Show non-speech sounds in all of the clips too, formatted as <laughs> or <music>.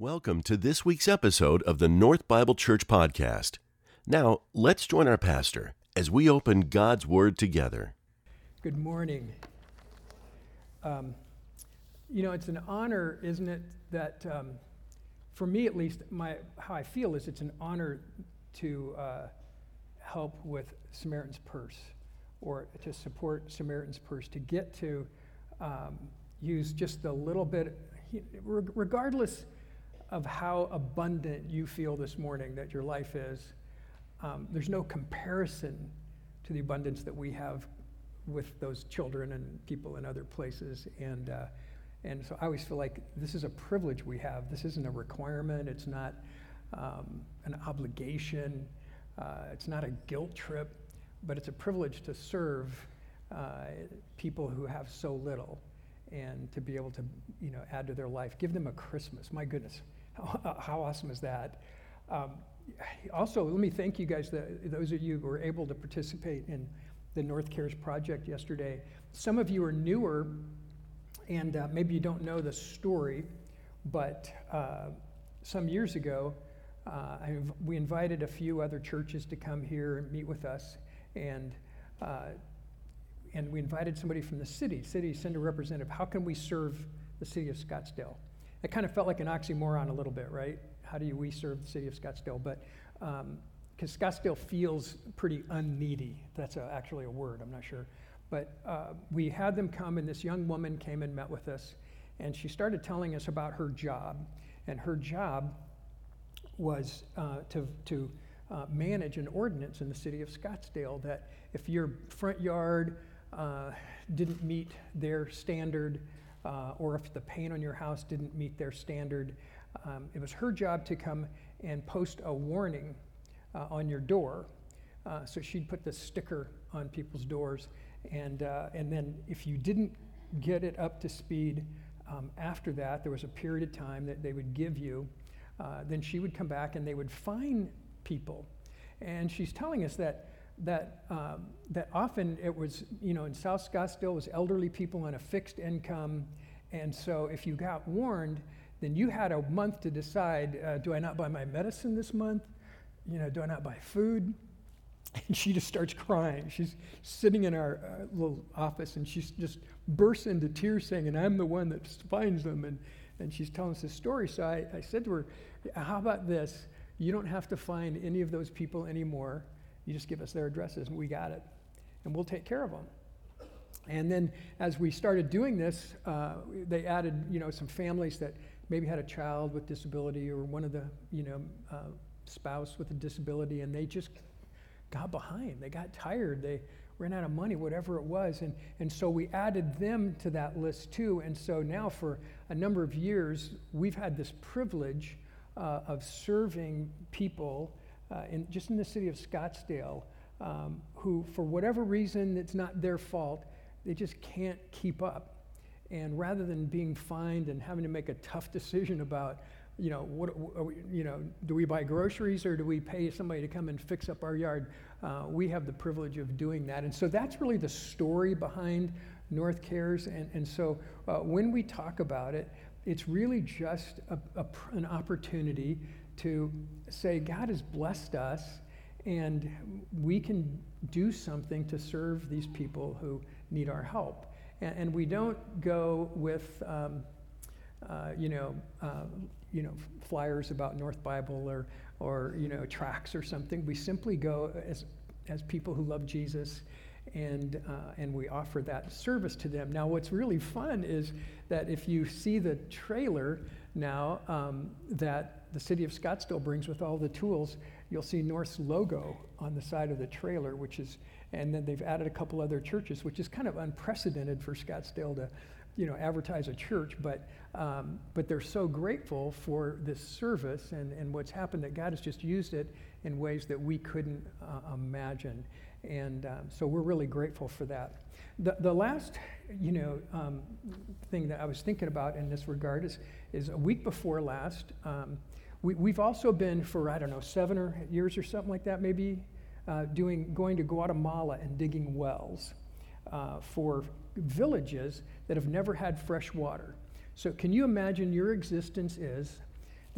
Welcome to this week's episode of the North Bible Church Podcast. Now, let's join our pastor as we open God's Word together. Good morning. Um, you know, it's an honor, isn't it, that um, for me at least, my, how I feel is it's an honor to uh, help with Samaritan's Purse or to support Samaritan's Purse, to get to um, use just a little bit, regardless of how abundant you feel this morning that your life is, um, there's no comparison to the abundance that we have with those children and people in other places. And, uh, and so I always feel like this is a privilege we have. This isn't a requirement, it's not um, an obligation, uh, it's not a guilt trip, but it's a privilege to serve uh, people who have so little and to be able to you know, add to their life. Give them a Christmas. My goodness. How awesome is that? Um, also, let me thank you guys, those of you who were able to participate in the North Cares project yesterday. Some of you are newer, and uh, maybe you don't know the story, but uh, some years ago, uh, we invited a few other churches to come here and meet with us, and uh, and we invited somebody from the city. City send a representative. How can we serve the city of Scottsdale? It kind of felt like an oxymoron a little bit, right? How do you we serve the city of Scottsdale? But because um, Scottsdale feels pretty unneedy. That's a, actually a word, I'm not sure. But uh, we had them come, and this young woman came and met with us, and she started telling us about her job. And her job was uh, to, to uh, manage an ordinance in the city of Scottsdale that if your front yard uh, didn't meet their standard, uh, or if the paint on your house didn't meet their standard. Um, it was her job to come and post a warning uh, on your door. Uh, so she'd put the sticker on people's doors, and, uh, and then if you didn't get it up to speed um, after that, there was a period of time that they would give you. Uh, then she would come back and they would fine people. And she's telling us that that, um, that often it was, you know, in South Scottsdale, was elderly people on a fixed income. And so if you got warned, then you had a month to decide uh, do I not buy my medicine this month? You know, do I not buy food? <laughs> And she just starts crying. She's sitting in our uh, little office and she just bursts into tears saying, and I'm the one that finds them. And, and she's telling us this story. So I, I said to her, How about this? You don't have to find any of those people anymore. You just give us their addresses and we got it. And we'll take care of them. And then as we started doing this, uh, they added, you know, some families that maybe had a child with disability or one of the, you know, uh, spouse with a disability, and they just got behind. They got tired. They ran out of money, whatever it was. And, and so we added them to that list too. And so now for a number of years, we've had this privilege uh, of serving people uh, in, just in the city of Scottsdale um, who, for whatever reason, it's not their fault, they just can't keep up. And rather than being fined and having to make a tough decision about, you know, what, you know, do we buy groceries or do we pay somebody to come and fix up our yard? Uh, we have the privilege of doing that. And so that's really the story behind North Cares. And, and so uh, when we talk about it, it's really just a, a, an opportunity to say, God has blessed us and we can do something to serve these people who need our help. And, and we don't go with, um, uh, you know, uh, you know, flyers about North Bible or, or you know, tracks or something. We simply go as, as people who love Jesus and, uh, and we offer that service to them. Now, what's really fun is that if you see the trailer now um, that the city of Scottsdale brings with all the tools, you'll see North's logo on the side of the trailer, which is and then they've added a couple other churches, which is kind of unprecedented for Scottsdale to, you know, advertise a church. But, um, but they're so grateful for this service and, and what's happened that God has just used it in ways that we couldn't uh, imagine. And um, so we're really grateful for that. The, the last, you know, um, thing that I was thinking about in this regard is, is a week before last, um, we, we've also been for, I don't know, seven or years or something like that, maybe uh, doing, going to Guatemala and digging wells uh, for villages that have never had fresh water. So, can you imagine your existence is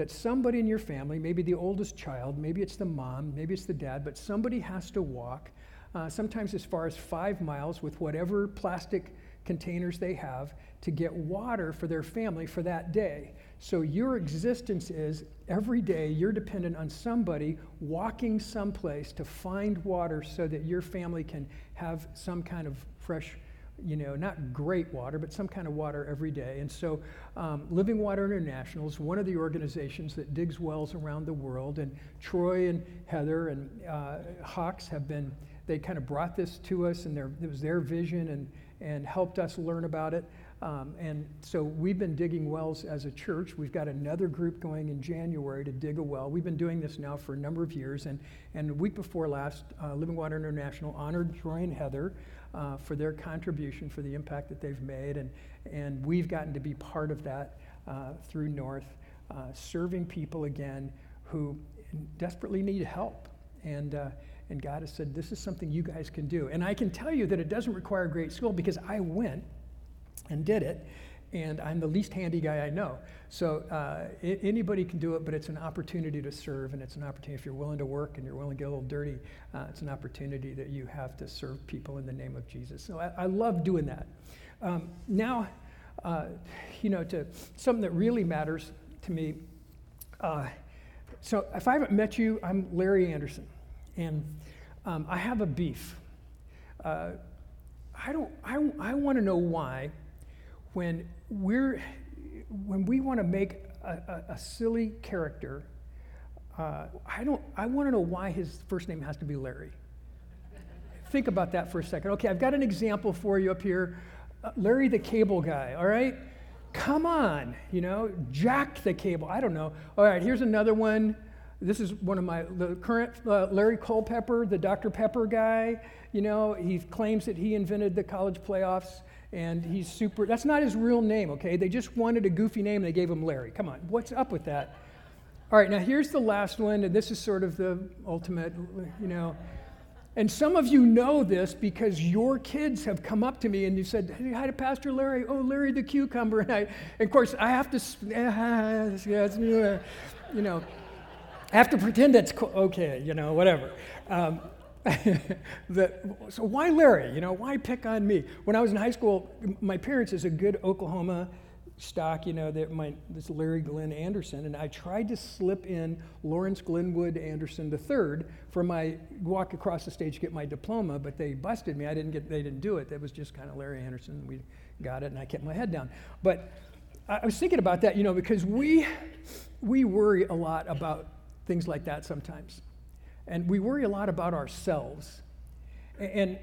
that somebody in your family, maybe the oldest child, maybe it's the mom, maybe it's the dad, but somebody has to walk, uh, sometimes as far as five miles with whatever plastic containers they have to get water for their family for that day. So your existence is every day you're dependent on somebody walking someplace to find water so that your family can have some kind of fresh you know, not great water, but some kind of water every day. And so, um, Living Water International is one of the organizations that digs wells around the world. And Troy and Heather and uh, Hawks have been, they kind of brought this to us, and their, it was their vision and, and helped us learn about it. Um, and so we've been digging wells as a church. We've got another group going in January to dig a well. We've been doing this now for a number of years. And, and the week before last, uh, Living Water International honored Troy and Heather uh, for their contribution, for the impact that they've made. And, and we've gotten to be part of that uh, through North, uh, serving people again who desperately need help. And, uh, and God has said, This is something you guys can do. And I can tell you that it doesn't require great skill because I went and did it and I'm the least handy guy I know. So uh, anybody can do it, but it's an opportunity to serve, and it's an opportunity if you're willing to work and you're willing to get a little dirty. Uh, it's an opportunity that you have to serve people in the name of Jesus. So I, I love doing that. Um, now, uh, you know, to something that really matters to me. Uh, so if I haven't met you, I'm Larry Anderson, and um, I have a beef. Uh, I don't. I, I want to know why when we're when we want to make a, a, a silly character, uh, I don't. I want to know why his first name has to be Larry. Think about that for a second. Okay, I've got an example for you up here. Uh, Larry the cable guy. All right, come on. You know, Jack the cable. I don't know. All right, here's another one. This is one of my the current uh, Larry Culpepper, the Dr. Pepper guy. You know, he claims that he invented the college playoffs and he's super. That's not his real name, okay? They just wanted a goofy name and they gave him Larry. Come on, what's up with that? All right, now here's the last one, and this is sort of the ultimate, you know. And some of you know this because your kids have come up to me and you said, hey, Hi to Pastor Larry. Oh, Larry the cucumber. And, I, and of course, I have to, <laughs> you know, I have to pretend that's okay, you know, whatever. Um, <laughs> the, so why Larry? You know, why pick on me? When I was in high school, my parents is a good Oklahoma stock, you know, that my this Larry Glenn Anderson, and I tried to slip in Lawrence Glenwood Anderson III for my walk across the stage to get my diploma, but they busted me. I didn't get, they didn't do it. That was just kind of Larry Anderson. We got it, and I kept my head down. But I was thinking about that, you know, because we we worry a lot about things like that sometimes. And we worry a lot about ourselves. And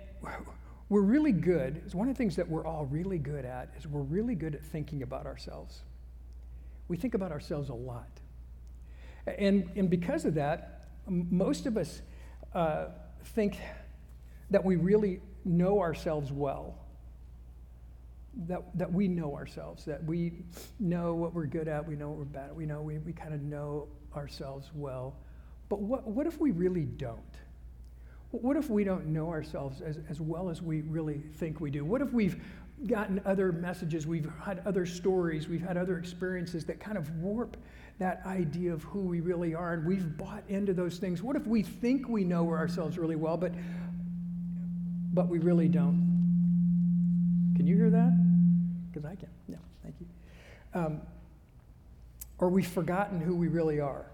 we're really good, it's one of the things that we're all really good at, is we're really good at thinking about ourselves. We think about ourselves a lot. And, and because of that, most of us uh, think that we really know ourselves well. That, that we know ourselves, that we know what we're good at, we know what we're bad at, we know we, we kind of know ourselves well. But what, what if we really don't? What if we don't know ourselves as, as well as we really think we do? What if we've gotten other messages, we've had other stories, we've had other experiences that kind of warp that idea of who we really are, and we've bought into those things? What if we think we know ourselves really well, but, but we really don't? Can you hear that? Because I can. Yeah, thank you. Um, or we've forgotten who we really are.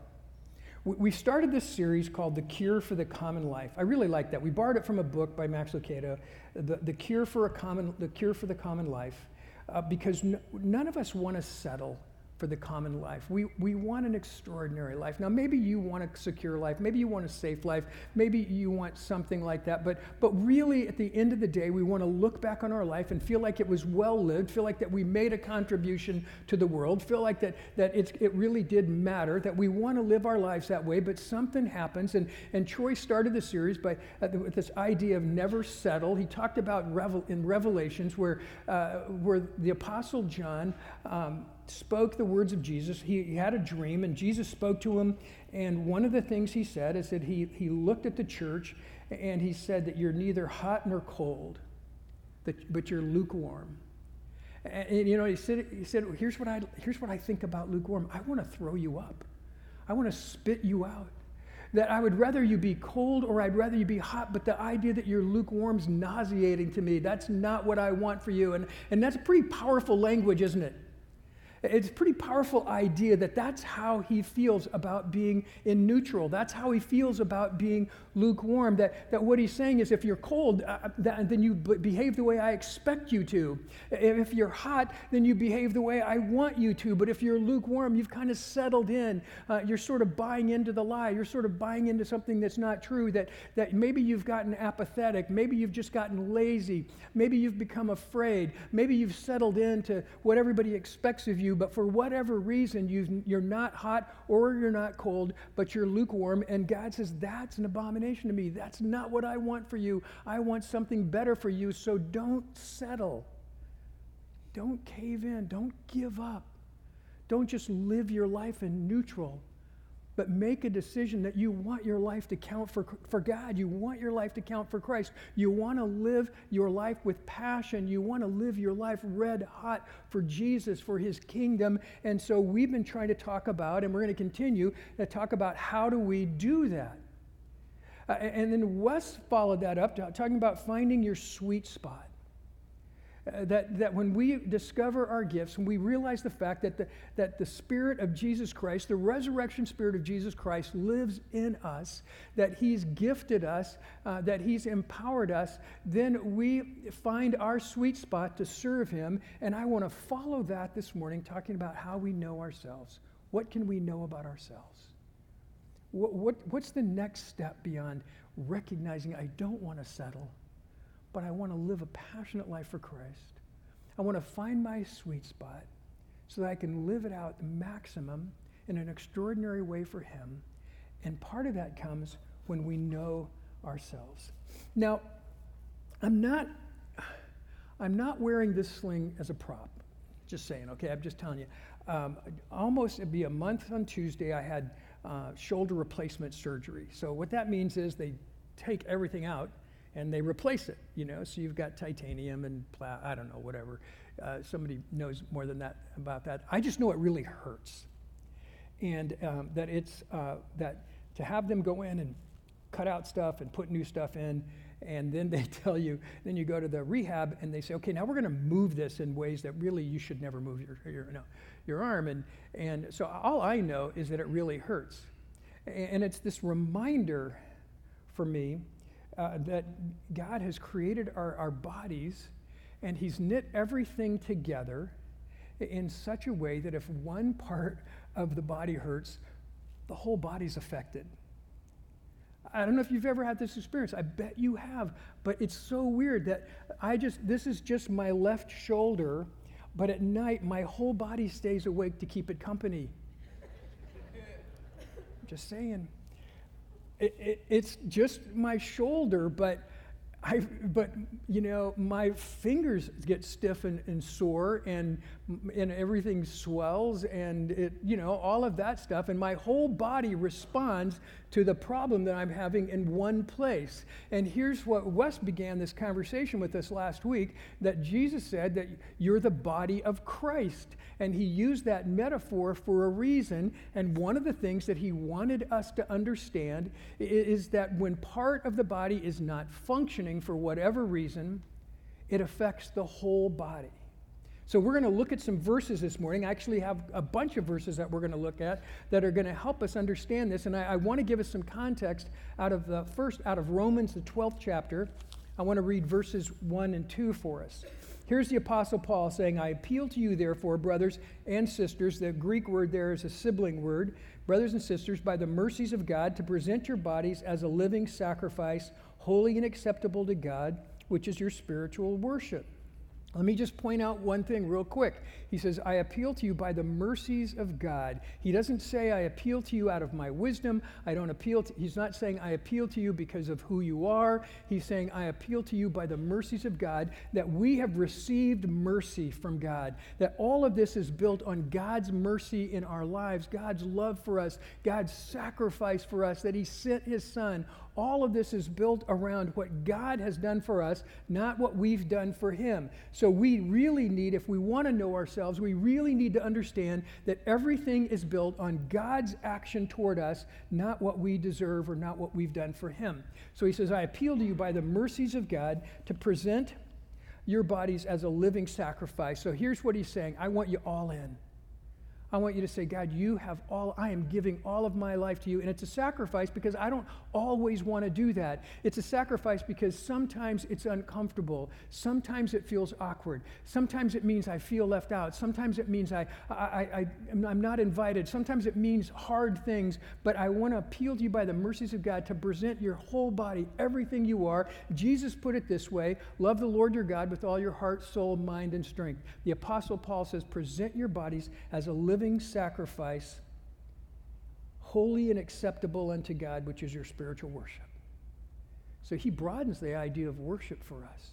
We started this series called The Cure for the Common Life. I really like that. We borrowed it from a book by Max Lucado, The, the, Cure, for a common, the Cure for the Common Life, uh, because none of us want to settle for the common life. We, we want an extraordinary life. Now, maybe you want a secure life. Maybe you want a safe life. Maybe you want something like that. But, but really, at the end of the day, we want to look back on our life and feel like it was well lived, feel like that we made a contribution to the world, feel like that, that it's, it really did matter, that we want to live our lives that way. But something happens. And, and Troy started the series by, uh, with this idea of never settle. He talked about revel, in Revelations where, uh, where the Apostle John. Um, spoke the words of Jesus. He, he, had a dream, and Jesus spoke to him. And one of the things he said is that he, he looked at the church and he said that you're neither hot nor cold, that, but you're lukewarm. And, and you know, he said, he said here's, what I, here's what I think about lukewarm I want to throw you up. I want to spit you out. That I would rather you be cold or I'd rather you be hot, but the idea that you're lukewarm's nauseating to me. That's not what I want for you. And, and that's pretty powerful language, isn't it? It's a pretty powerful idea that that's how he feels about being in neutral. That's how he feels about being lukewarm. That, that what he's saying is if you're cold, uh, that, then you behave the way I expect you to. If you're hot, then you behave the way I want you to. But if you're lukewarm, you've kind of settled in. Uh, you're sort of buying into the lie. You're sort of buying into something that's not true. That, that maybe you've gotten apathetic. Maybe you've just gotten lazy. Maybe you've become afraid. Maybe you've settled into what everybody expects of you but for whatever reason, you are not hot or you're not cold, but you're lukewarm. And God says, That's an abomination to me. That's not what I want for you. I want something better for you. So don't settle. Don't cave in. Don't give up. Don't just live your life in neutral but make a decision that you want your life to count for, for God. You want your life to count for Christ. You want to live your life with passion. You want to live your life red hot for Jesus, for his kingdom. And so we've been trying to talk about, and we're going to continue to talk about how do we do that. Uh, and then Wes followed that up, talking about finding your sweet spot. Uh, that, that when we discover our gifts, when we realize the fact that the, that the Spirit of Jesus Christ, the resurrection Spirit of Jesus Christ, lives in us, that He's gifted us, uh, that He's empowered us, then we find our sweet spot to serve Him. And I want to follow that this morning, talking about how we know ourselves. What can we know about ourselves? What, what, what's the next step beyond recognizing I don't want to settle? But I want to live a passionate life for Christ. I want to find my sweet spot so that I can live it out maximum in an extraordinary way for Him. And part of that comes when we know ourselves. Now, I'm not, I'm not wearing this sling as a prop. Just saying, okay? I'm just telling you. Um, almost, it'd be a month on Tuesday, I had uh, shoulder replacement surgery. So, what that means is they take everything out and they replace it, you know. So you've got titanium and pla- I don't know, whatever. Uh, somebody knows more than that about that. I just know it really hurts, and um, that it's uh, that to have them go in and cut out stuff and put new stuff in, and then <laughs> they tell you, then you go to the rehab and they say, okay, now we're going to move this in ways that really you should never move your your, no, your arm, and and so all I know is that it really hurts, and it's this reminder for me uh, that God has created our, our bodies and He's knit everything together in such a way that if one part of the body hurts, the whole body's affected. I don't know if you've ever had this experience. I bet you have. But it's so weird that I just, this is just my left shoulder, but at night my whole body stays awake to keep it company. just saying it, it, it's just my shoulder, but I, but you know, my fingers get stiff and, and sore, and and everything swells, and it, you know, all of that stuff, and my whole body responds to the problem that I'm having in one place. And here's what Wes began this conversation with us last week: that Jesus said that you're the body of Christ, and he used that metaphor for a reason. And one of the things that he wanted us to understand is that when part of the body is not functioning for whatever reason, it affects the whole body. So, we're going to look at some verses this morning. I actually have a bunch of verses that we're going to look at that are going to help us understand this. And I, I want to give us some context out of the first, out of Romans, the 12th chapter. I want to read verses 1 and 2 for us. Here's the Apostle Paul saying, I appeal to you, therefore, brothers and sisters. The Greek word there is a sibling word. Brothers and sisters, by the mercies of God, to present your bodies as a living sacrifice, holy and acceptable to God, which is your spiritual worship. Let me just point out one thing real quick. He says, I appeal to you by the mercies of God. He doesn't say, I appeal to you out of my wisdom. I don't appeal to, he's not saying, I appeal to you because of who you are. He's saying, I appeal to you by the mercies of God, that we have received mercy from God. That all of this is built on God's mercy in our lives, God's love for us, God's sacrifice for us, that He sent His Son all of this is built around what God has done for us, not what we've done for Him. So we really need, if we want to know ourselves, ourselves, we really need to understand that everything is built on God's action toward us, not what we deserve or not what we've done for Him. So he says, I appeal to you by the mercies of God to present your bodies as a living sacrifice. So here's what he's saying I want you all in. I want you to say, God, you have all, I am giving all of my life to you. And it's a sacrifice because I don't always want to do that. It's a sacrifice because sometimes it's uncomfortable. Sometimes it feels awkward. Sometimes it means I feel left out. Sometimes it means I, I, I, I'm not invited. Sometimes it means hard things. But I want to appeal to you by the mercies of God to present your whole body, everything you are. Jesus put it this way love the Lord your God with all your heart, soul, mind, and strength. The Apostle Paul says, present your bodies as a living living sacrifice, holy and acceptable unto God, which is your spiritual worship. So he broadens the idea of worship for us.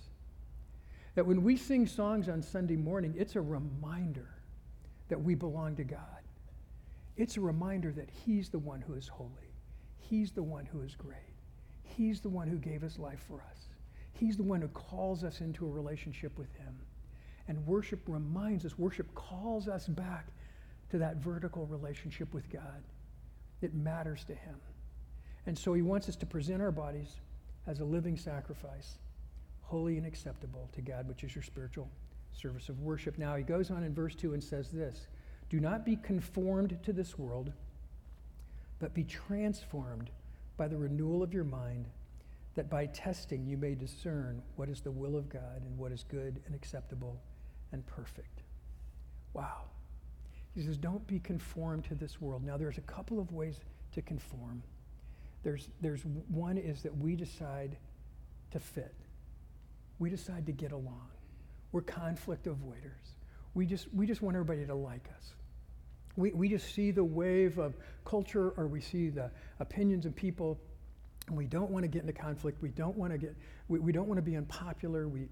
That when we sing songs on Sunday morning, it's a reminder that we belong to God. It's a reminder that He's the one who is holy. He's the one who is great. He's the one who gave His life for us. He's the one who calls us into a relationship with Him. And worship reminds us, worship calls us back to that vertical relationship with God. It matters to Him. And so He wants us to present our bodies as a living sacrifice, holy and acceptable to God, which is your spiritual service of worship. Now, He goes on in verse 2 and says this Do not be conformed to this world, but be transformed by the renewal of your mind, that by testing you may discern what is the will of God and what is good and acceptable and perfect. Wow. He says, don't be conformed to this world. Now, there's a couple of ways to conform. There's, there's one is that we decide to fit. We decide to get along. We're conflict avoiders. We just, we just want everybody to like us. We, we just see the wave of culture or we see the opinions of people and we don't want to get into conflict. We don't want to get, we, we don't want to be unpopular. We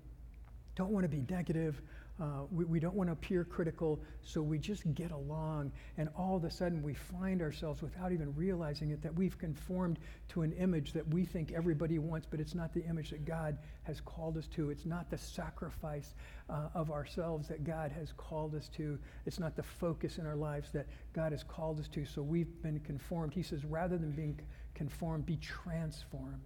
don't want to be negative. Uh, we, we don't want to appear critical, so we just get along. And all of a sudden, we find ourselves, without even realizing it, that we've conformed to an image that we think everybody wants, but it's not the image that God has called us to. It's not the sacrifice uh, of ourselves that God has called us to. It's not the focus in our lives that God has called us to. So we've been conformed. He says, rather than being conformed, be transformed.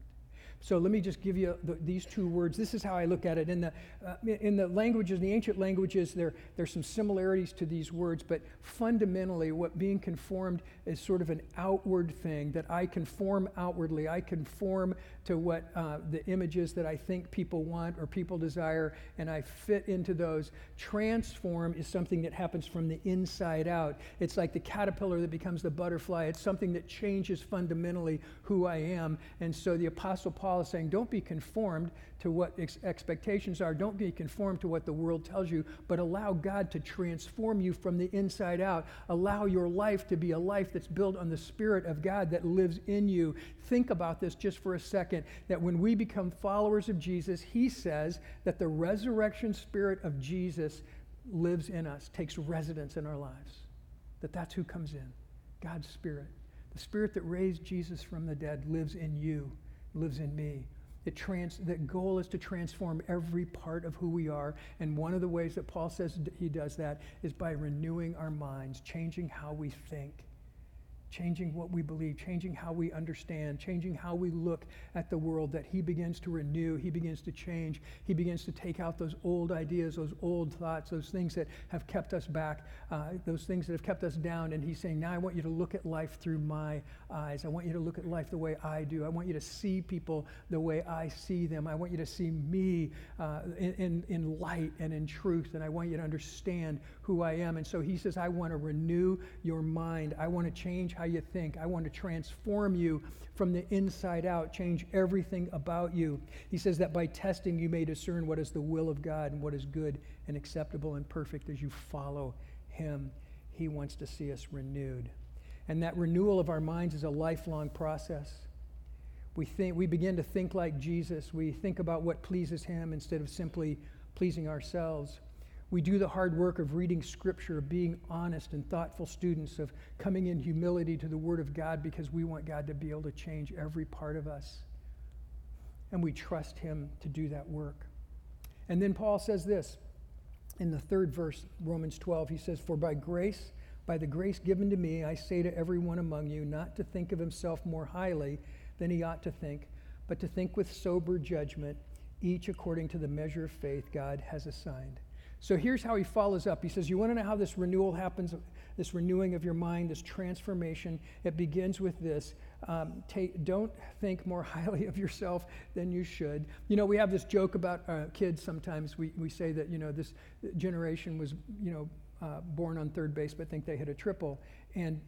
So let me just give you the, these two words. This is how I look at it. In the, uh, in the languages, the ancient languages, there, there's some similarities to these words, but fundamentally, what being conformed is sort of an outward thing that I conform outwardly. I conform to what uh, the images that I think people want or people desire, and I fit into those. Transform is something that happens from the inside out. It's like the caterpillar that becomes the butterfly. It's something that changes fundamentally who I am. And so the Apostle Paul Paul is saying, don't be conformed to what ex- expectations are. Don't be conformed to what the world tells you, but allow God to transform you from the inside out. Allow your life to be a life that's built on the Spirit of God that lives in you. Think about this just for a second that when we become followers of Jesus, he says that the resurrection Spirit of Jesus lives in us, takes residence in our lives. That that's who comes in God's Spirit. The Spirit that raised Jesus from the dead lives in you lives in me. It trans, the goal is to transform every part of who we are. And one of the ways that Paul says he does that is by renewing our minds, changing how we think changing what we believe, changing how we understand, changing how we look at the world, that He begins to renew, He begins to change, He begins to take out those old ideas, those old thoughts, those things that have kept us back, uh, those things that have kept us down. And He's saying, Now I want you to look at life through my eyes. I want you to look at life the way I do. I want you to see people the way I see them. I want you to see me uh, in, in, in light and in truth. And I want you to understand who I am. And so He says, I want to renew your mind. I want to change how you think. I want to transform you from the inside out, change everything about you. He says that by testing, you may discern what is the will of God and what is good and acceptable and perfect as you follow Him. He wants to see us renewed. And that renewal of our minds is a lifelong process. We, think, we begin to think like Jesus. We think about what pleases Him instead of simply pleasing ourselves. We do the hard work of reading Scripture, of being honest and thoughtful students, of coming in humility to the Word of God because we want God to be able to change every part of us. And we trust Him to do that work. And then Paul says this in the third verse, Romans 12, he says, For by grace, by the grace given to me, I say to everyone among you, not to think of himself more highly than he ought to think, but to think with sober judgment, each according to the measure of faith God has assigned. So here's how he follows up. He says, You want to know how this renewal happens, this renewing of your mind, this transformation? It begins with this. Um, don't think more <laughs> highly of yourself than you should. You know, we have this joke about uh, kids sometimes. We, we say that, you know, this generation was, you know, uh, born on third base but think they hit a triple. And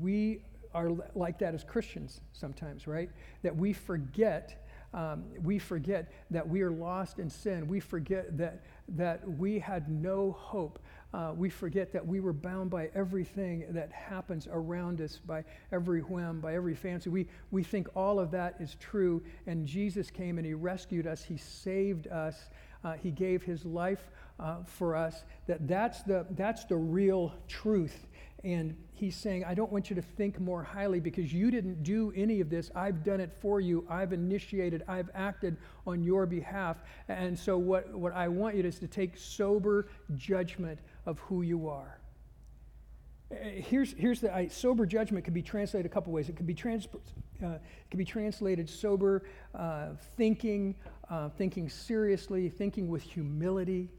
we are like that as Christians sometimes, right? That we forget. Um, we forget that we are lost in sin. We forget that that we had no hope. Uh, we forget that we were bound by everything that happens around us, by every whim, by every fancy. We, we think all of that is true, and Jesus came and He rescued us, He saved us, uh, He gave His life uh, for us. That that's the, that's the real truth. And he's saying, I don't want you to think more highly because you didn't do any of this. I've done it for you. I've initiated, I've acted on your behalf. And so, what, what I want you to is to take sober judgment of who you are. Eh, here's, here's the I, sober judgment could be translated a couple ways. It could be, trans, uh, it could be translated sober uh, thinking, uh, thinking seriously, thinking with humility,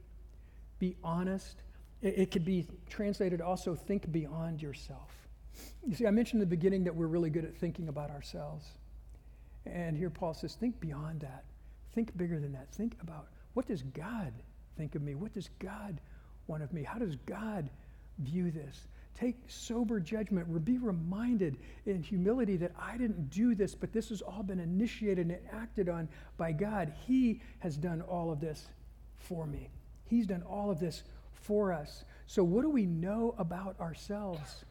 be honest. It, it could be translated also think beyond yourself. You see, I mentioned in the beginning that we're really good at thinking about ourselves. And here Paul says, think beyond that. Think bigger than that. Think about what does God think of me? What does God want of me? How does God view this? Take sober judgment. Be reminded in humility that I didn't do this, but this has all been initiated and acted on by God. He has done all of this for me. He's done all of this for us. So, what do we know about ourselves?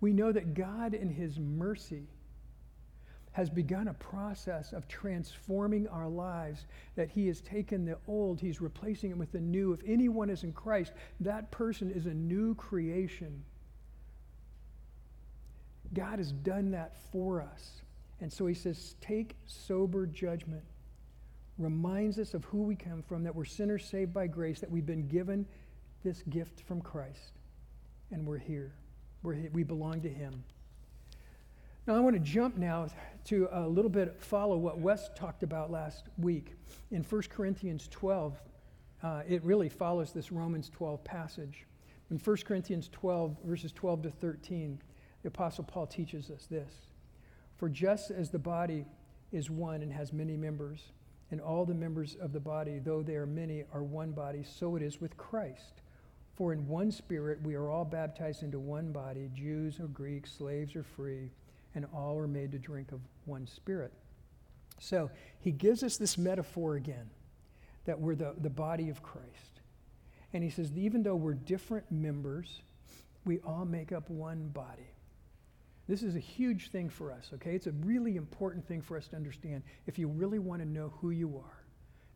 We know that God, in His mercy, has begun a process of transforming our lives, that He has taken the old, He's replacing it with the new. If anyone is in Christ, that person is a new creation. God has done that for us. And so He says, take sober judgment. Reminds us of who we come from, that we're sinners saved by grace, that we've been given this gift from Christ, and we're here. We're, we belong to Him. Now, I want to jump now to a little bit follow what Wes talked about last week. In 1 Corinthians 12, uh, it really follows this Romans 12 passage. In 1 Corinthians 12, verses 12 to 13, the Apostle Paul teaches us this For just as the body is one and has many members, and all the members of the body, though they are many, are one body, so it is with Christ. For in one spirit we are all baptized into one body, Jews or Greeks, slaves or free, and all are made to drink of one spirit. So he gives us this metaphor again that we're the, the body of Christ. And he says, even though we're different members, we all make up one body. This is a huge thing for us, okay? It's a really important thing for us to understand if you really want to know who you are,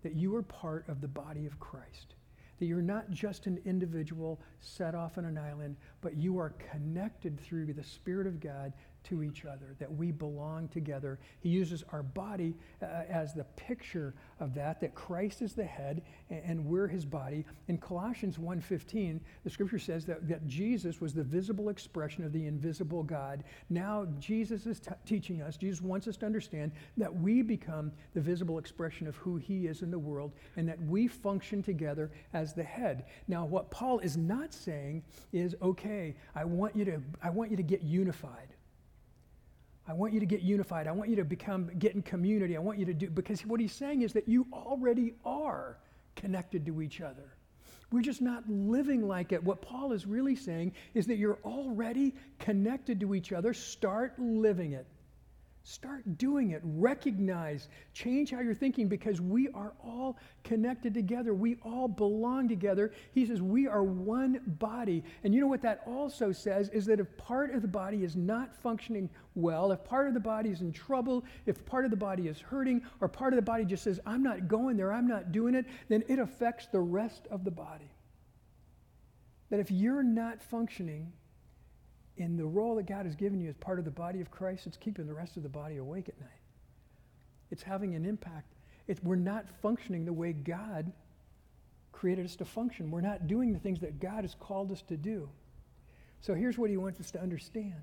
that you are part of the body of Christ that you're not just an individual set off on an island, but you are connected through the Spirit of God to each other, that we belong together. He uses our body uh, as the picture of that, that Christ is the head and, and we're his body. In Colossians 1.15, the scripture says that, that Jesus was the visible expression of the invisible God. Now Jesus is t- teaching us, Jesus wants us to understand that we become the visible expression of who he is in the world and that we function together as the head. Now what Paul is not saying is, okay, I want you to, I want you to get unified. I want you to get unified. I want you to become get in community. I want you to do because what he's saying is that you already are connected to each other. We're just not living like it. What Paul is really saying is that you're already connected to each other. Start living it. Start doing it. Recognize, change how you're thinking because we are all connected together. We all belong together. He says we are one body. And you know what that also says is that if part of the body is not functioning well, if part of the body is in trouble, if part of the body is hurting, or part of the body just says, I'm not going there, I'm not doing it, then it affects the rest of the body. That if you're not functioning in the role that God has given you as part of the body of Christ, it's keeping the rest of the body awake at night. It's having an impact. We're not functioning the way God created us to function. We're not doing the things that God has called us to do. So here's what he wants us to understand.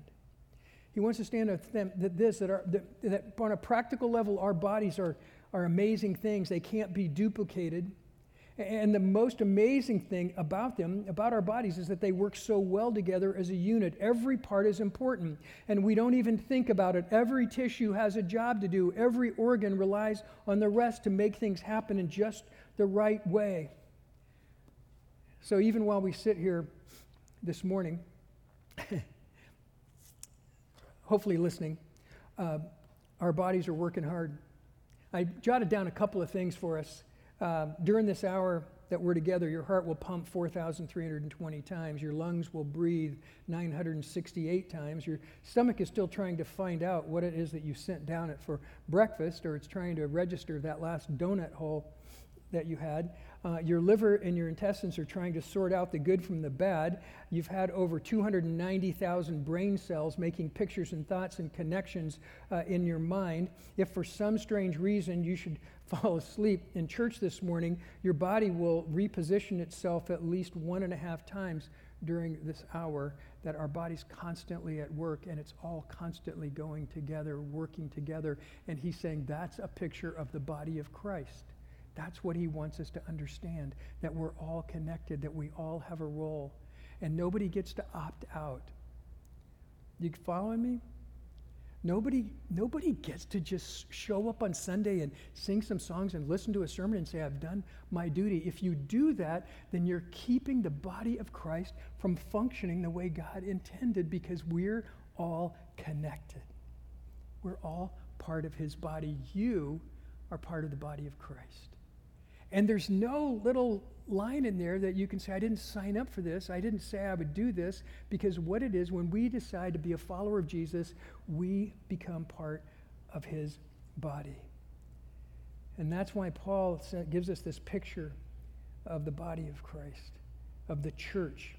He wants us to understand that this, that, our, that, that on a practical level, our bodies are, are amazing things. They can't be duplicated. And the most amazing thing about them, about our bodies, is that they work so well together as a unit. Every part is important, and we don't even think about it. Every tissue has a job to do, every organ relies on the rest to make things happen in just the right way. So even while we sit here this morning, <laughs> hopefully listening, uh, our bodies are working hard. I jotted down a couple of things for us uh, during this hour that we're together, your heart will pump 4,320 times. Your lungs will breathe 968 times. Your stomach is still trying to find out what it is that you sent down it for breakfast, or it's trying to register that last donut hole that you had. Uh, your liver and your intestines are trying to sort out the good from the bad. You've had over 290,000 brain cells making pictures and thoughts and connections uh, in your mind. If for some strange reason you should <laughs> fall asleep in church this morning, your body will reposition itself at least one and a half times during this hour that our body's constantly at work and it's all constantly going together, working together. And he's saying that's a picture of the body of Christ. That's what he wants us to understand that we're all connected, that we all have a role, and nobody gets to opt out. You following me? Nobody, nobody gets to just show up on Sunday and sing some songs and listen to a sermon and say, I've done my duty. If you do that, then you're keeping the body of Christ from functioning the way God intended because we're all connected. We're all part of his body. You are part of the body of Christ. And there's no little line in there that you can say, I didn't sign up for this. I didn't say I would do this. Because what it is, when we decide to be a follower of Jesus, we become part of his body. And that's why Paul gives us this picture of the body of Christ, of the church.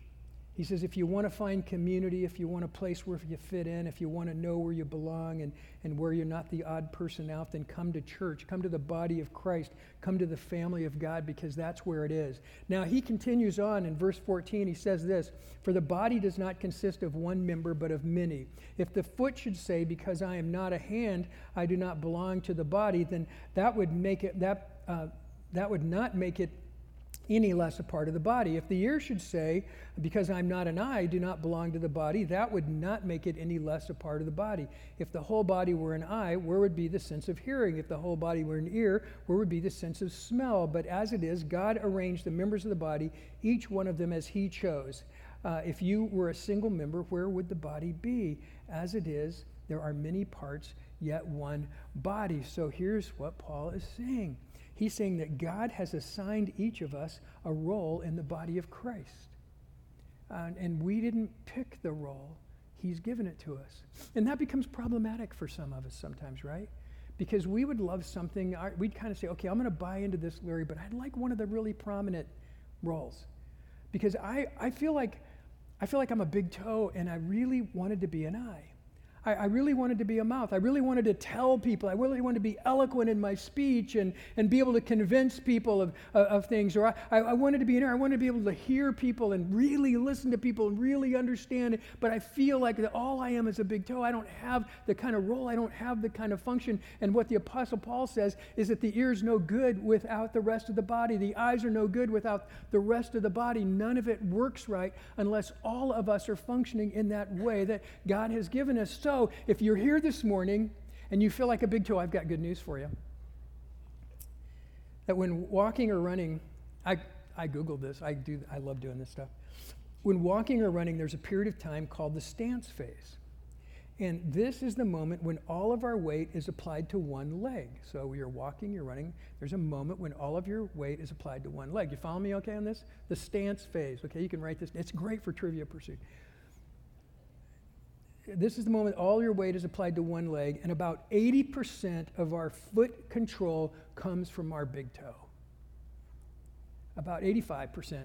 He says, if you want to find community, if you want a place where you fit in, if you want to know where you belong and, and where you're not the odd person out, then come to church. Come to the body of Christ. Come to the family of God because that's where it is. Now, he continues on in verse 14. He says this For the body does not consist of one member, but of many. If the foot should say, Because I am not a hand, I do not belong to the body, then that would make it, that, uh, that would not make it any less a part of the body. If the ear should say, Because I'm not an eye, do not belong to the body, that would not make it any less a part of the body. If the whole body were an eye, where would be the sense of hearing? If the whole body were an ear, where would be the sense of smell? But as it is, God arranged the members of the body, each one of them as He chose. Uh, if you were a single member, where would the body be? As it is, there are many parts, yet one body. So here's what Paul is saying. He's saying that God has assigned each of us a role in the body of Christ. Uh, and we didn't pick the role, He's given it to us. And that becomes problematic for some of us sometimes, right? Because we would love something, we'd kind of say, okay, I'm going to buy into this, Larry, but I'd like one of the really prominent roles. Because I, I feel like I feel like I'm a big toe and I really wanted to be an eye. I, I, really wanted to be a mouth. I really wanted to tell people. I really wanted to be eloquent in my speech and, and be able to convince people of, of, of things. Or I, I wanted to be in there. I wanted to be able to hear people and really listen to people and really understand it. But I feel like all I am is a big toe. I don't have the kind of role. I don't have the kind of function. And what the Apostle Paul says is that the ear is no good without the rest of the body. The eyes are no good without the rest of the body. None of it works right unless all of us are functioning in that way that God has given us. So so, if you're here this morning and you feel like a big toe, I've got good news for you. That when walking or running, I, I Googled this, I, do, I love doing this stuff. When walking or running, there's a period of time called the stance phase. And this is the moment when all of our weight is applied to one leg. So you're walking, you're running, there's a moment when all of your weight is applied to one leg. You follow me okay on this? The stance phase. Okay, you can write this. It's great for trivia pursuit this is the moment all your weight is applied to one leg, and about 80% of our foot control comes from our big toe. About 85%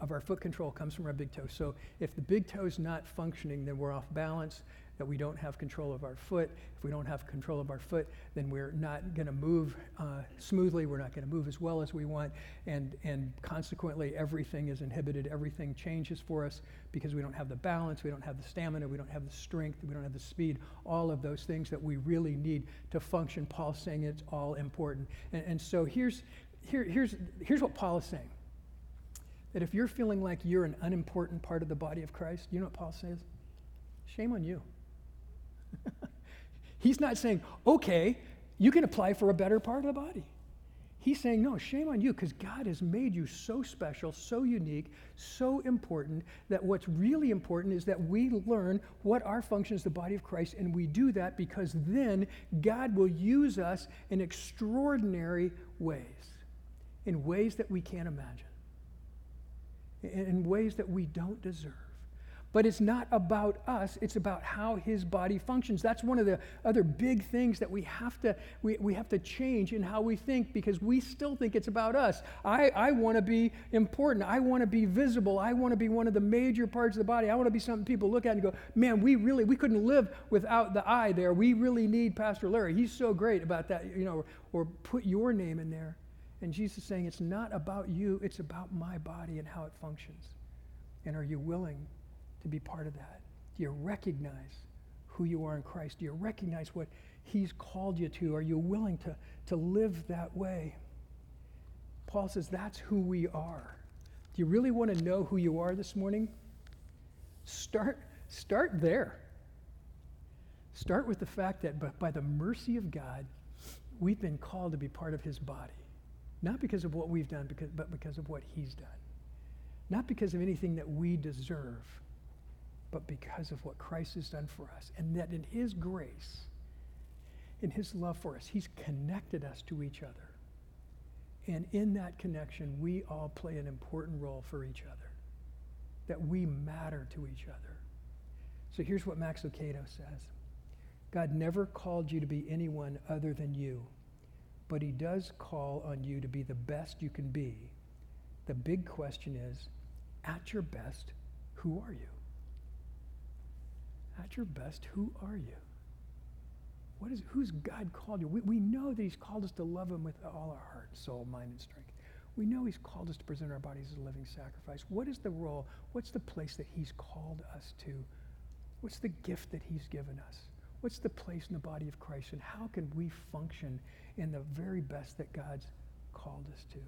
of our foot control comes from our big toe. So if the big toe is not functioning, then we're off balance, that we don't have control of our foot. If we don't have control of our foot, then we're not going to move uh, smoothly. We're not going to move as well as we want. And, and consequently, everything is inhibited. Everything changes for us because we don't have the balance, we don't have the stamina, we don't have the strength, we don't have the speed. All of those things that we really need to function. Paul's saying it's all important. And, and so here's, here, here's, here's what Paul is saying that if you're feeling like you're an unimportant part of the body of Christ, you know what Paul says? Shame on you. <laughs> He's not saying, okay, you can apply for a better part of the body. He's saying, no, shame on you because God has made you so special, so unique, so important that what's really important is that we learn what our function is the body of Christ, and we do that because then God will use us in extraordinary ways, in ways that we can't imagine in ways that we don't deserve. But it's not about us, it's about how his body functions. That's one of the other big things that we have to, we, we have to change in how we think because we still think it's about us. I, I want to be important. I want to be visible. I want to be one of the major parts of the body. I want to be something people look at and go, man, we really, we couldn't live without the eye there. We really need Pastor Larry. He's so great about that, you know, or, or put your name in there. And Jesus is saying, it's not about you, it's about my body and how it functions. And are you willing to be part of that? Do you recognize who you are in Christ? Do you recognize what He's called you to? Are you willing to, to live that way? Paul says that's who we are. Do you really want to know who you are this morning? Start, start there. Start with the fact that by the mercy of God, we've been called to be part of His body. Not because of what we've done, because, but because of what he's done. Not because of anything that we deserve, but because of what Christ has done for us. And that in his grace, in his love for us, he's connected us to each other. And in that connection, we all play an important role for each other, that we matter to each other. So here's what Max Lucado says God never called you to be anyone other than you but he does call on you to be the best you can be. The big question is at your best, who are you? At your best, who are you? What is, who's God called you? We, we know that He's called us to love Him with all our heart, soul, mind, and strength. We know He's called us to present our bodies as a living sacrifice. What is the role? What's the place that He's called us to? What's the gift that He's given us? What's the place in the body of Christ, and how can we function in the very best that God's called us to.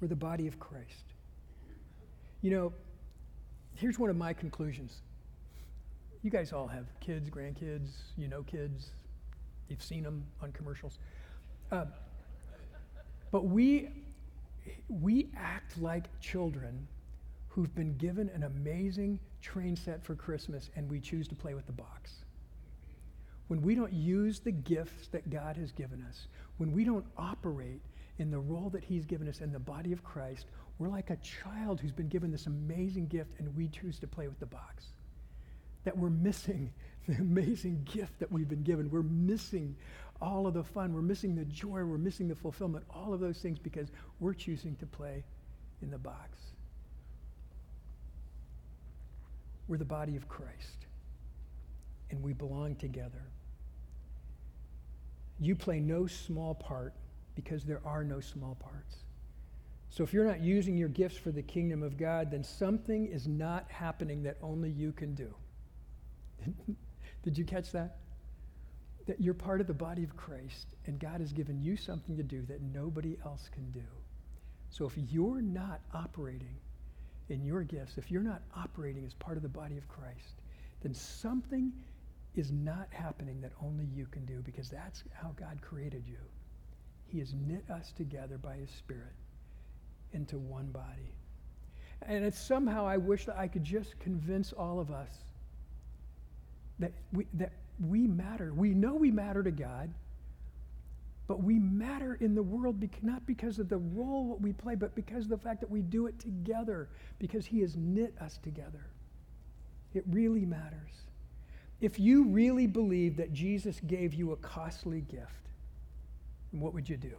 We're the body of Christ. You know, here's one of my conclusions. You guys all have kids, grandkids, you know kids, you've seen them on commercials. Uh, but we, we act like children who've been given an amazing train set for Christmas and we choose to play with the box when we don't use the gifts that God has given us, when we don't operate in the role that He's given us in the body of Christ, we're like a child who's been given this amazing gift and we choose to play with the box. That we're missing <laughs> the amazing gift that we've been given. We're missing all of the fun. We're missing the joy. We're missing the fulfillment. All of those things because we're choosing to play in the box. We're the body of Christ and we belong together. You play no small part because there are no small parts. So if you're not using your gifts for the kingdom of God, then something is not happening that only you can do. <laughs> Did you catch that? That you're part of the body of Christ, and God has given you something to do that nobody else can do. So if you're not operating in your gifts, if you're not operating as part of the body of Christ, then something is not happening that only you can do because that's how God created you. He has knit us together by His Spirit into one body. And it's somehow I wish that I could just convince all of us that we, that we matter. We know we matter to God, but we matter in the world not because of the role that we play, but because of the fact that we do it together, because He has knit us together. It really matters. If you really believe that Jesus gave you a costly gift, what would you do?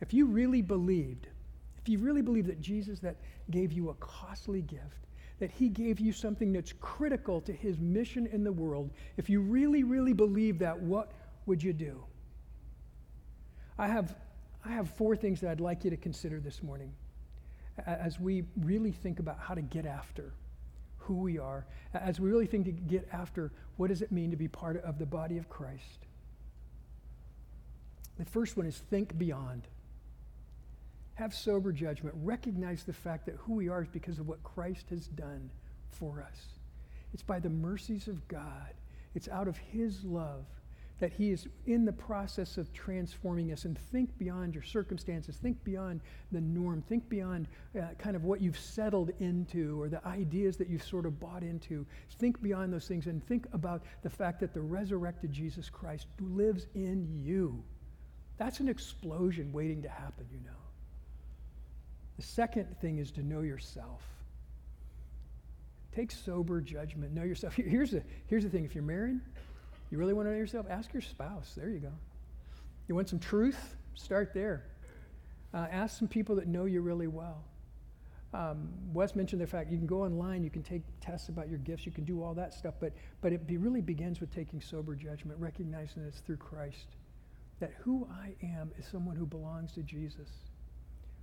If you really believed if you really believe that Jesus that gave you a costly gift, that he gave you something that's critical to his mission in the world, if you really, really believe that, what would you do? I have, I have four things that I'd like you to consider this morning as we really think about how to get after who we are, as we really think to get after what does it mean to be part of the body of Christ. The first one is think beyond. Have sober judgment. Recognize the fact that who we are is because of what Christ has done for us. It's by the mercies of God, it's out of His love that He is in the process of transforming us. And think beyond your circumstances, think beyond the norm, think beyond uh, kind of what you've settled into or the ideas that you've sort of bought into. Think beyond those things and think about the fact that the resurrected Jesus Christ lives in you. That's an explosion waiting to happen, you know. The second thing is to know yourself. Take sober judgment. Know yourself. <laughs> Here's the, here's the thing if you're married, you really want to know yourself? Ask your spouse. There you go. You want some truth? Start there. Uh, ask some people that know you really well. Um, Wes mentioned the fact you can go online, you can take tests about your gifts, you can do all that stuff, but, but it be, really begins with taking sober judgment, recognizing it's through Christ. That who I am is someone who belongs to Jesus.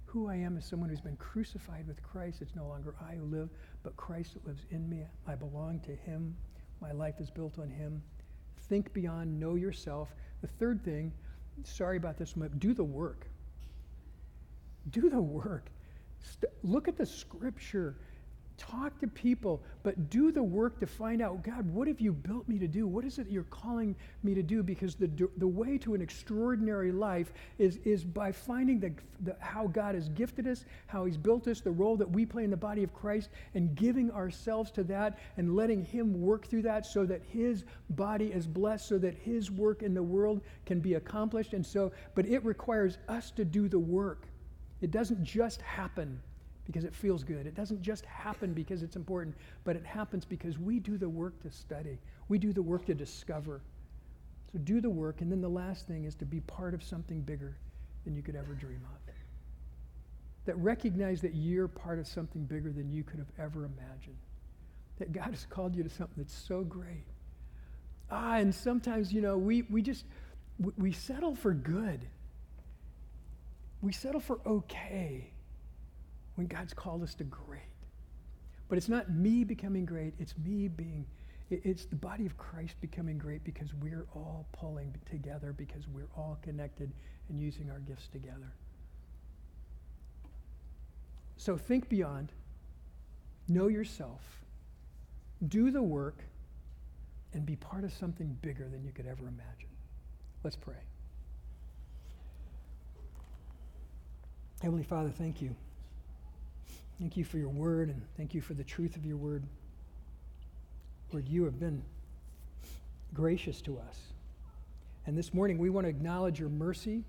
Who I am is someone who's been crucified with Christ. It's no longer I who live, but Christ that lives in me. I belong to Him. My life is built on Him think beyond, know yourself. The third thing, sorry about this, do the work. Do the work. St- look at the scripture talk to people, but do the work to find out, God, what have you built me to do? What is it you're calling me to do? Because the, the way to an extraordinary life is, is by finding the, the, how God has gifted us, how He's built us, the role that we play in the body of Christ, and giving ourselves to that and letting Him work through that so that His body is blessed, so that His work in the world can be accomplished. And so, but it requires us to do the work. It doesn't just happen because it feels good. It doesn't just happen because it's important, but it happens because we do the work to study, we do the work to discover. So do the work, and then the last thing is to be part of something bigger than you could ever dream of. That recognize that you're part of something bigger than you could have ever imagined. That God has called you to something that's so great. Ah, and sometimes, you know, we, we just, we, we settle for good. We settle for okay when God's called us to great. But it's not me becoming great, it's me being, it's the body of Christ becoming great because we're all pulling together, because we're all connected and using our gifts together. So think beyond, know yourself, do the work, and be part of something bigger than you could ever imagine. Let's pray. Heavenly Father, thank you. Thank you for your word and thank you for the truth of your word. Lord, you have been gracious to us. And this morning we want to acknowledge your mercy.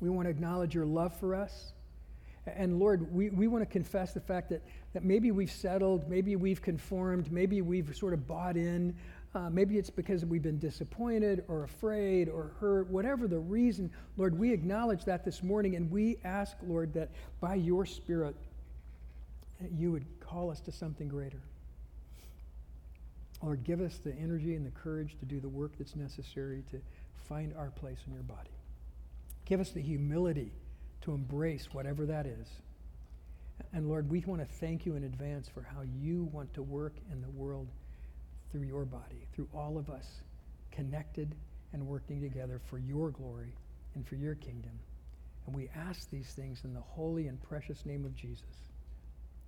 We want to acknowledge your love for us. And Lord, we, we want to confess the fact that, that maybe we've settled, maybe we've conformed, maybe we've sort of bought in. Uh, maybe it's because we've been disappointed or afraid or hurt, whatever the reason. Lord, we acknowledge that this morning and we ask, Lord, that by your Spirit, you would call us to something greater. Lord, give us the energy and the courage to do the work that's necessary to find our place in your body. Give us the humility to embrace whatever that is. And Lord, we want to thank you in advance for how you want to work in the world through your body, through all of us connected and working together for your glory and for your kingdom. And we ask these things in the holy and precious name of Jesus.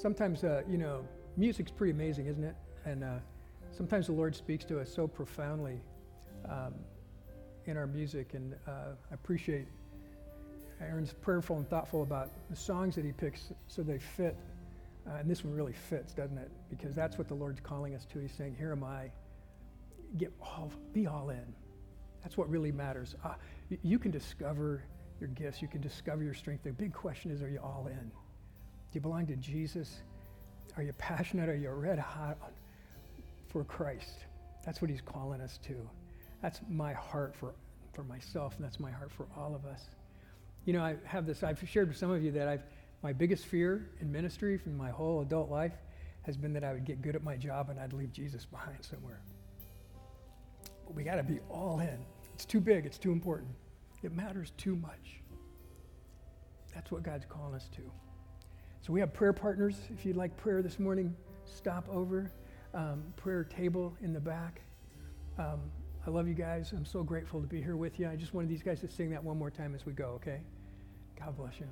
sometimes, uh, you know, music's pretty amazing, isn't it? And uh, sometimes the Lord speaks to us so profoundly um, in our music. And uh, I appreciate Aaron's prayerful and thoughtful about the songs that he picks so they fit. Uh, and this one really fits, doesn't it? Because that's what the Lord's calling us to. He's saying, Here am I. Get all, be all in. That's what really matters. Uh, you can discover your gifts, you can discover your strength. The big question is, are you all in? Do you belong to Jesus? Are you passionate? Are you red hot for Christ? That's what he's calling us to. That's my heart for, for myself, and that's my heart for all of us. You know, I have this, I've shared with some of you that I've, my biggest fear in ministry from my whole adult life has been that I would get good at my job and I'd leave Jesus behind somewhere. But we got to be all in. It's too big, it's too important. It matters too much. That's what God's calling us to. So we have prayer partners. If you'd like prayer this morning, stop over. Um, prayer table in the back. Um, I love you guys. I'm so grateful to be here with you. I just wanted these guys to sing that one more time as we go, okay? God bless you.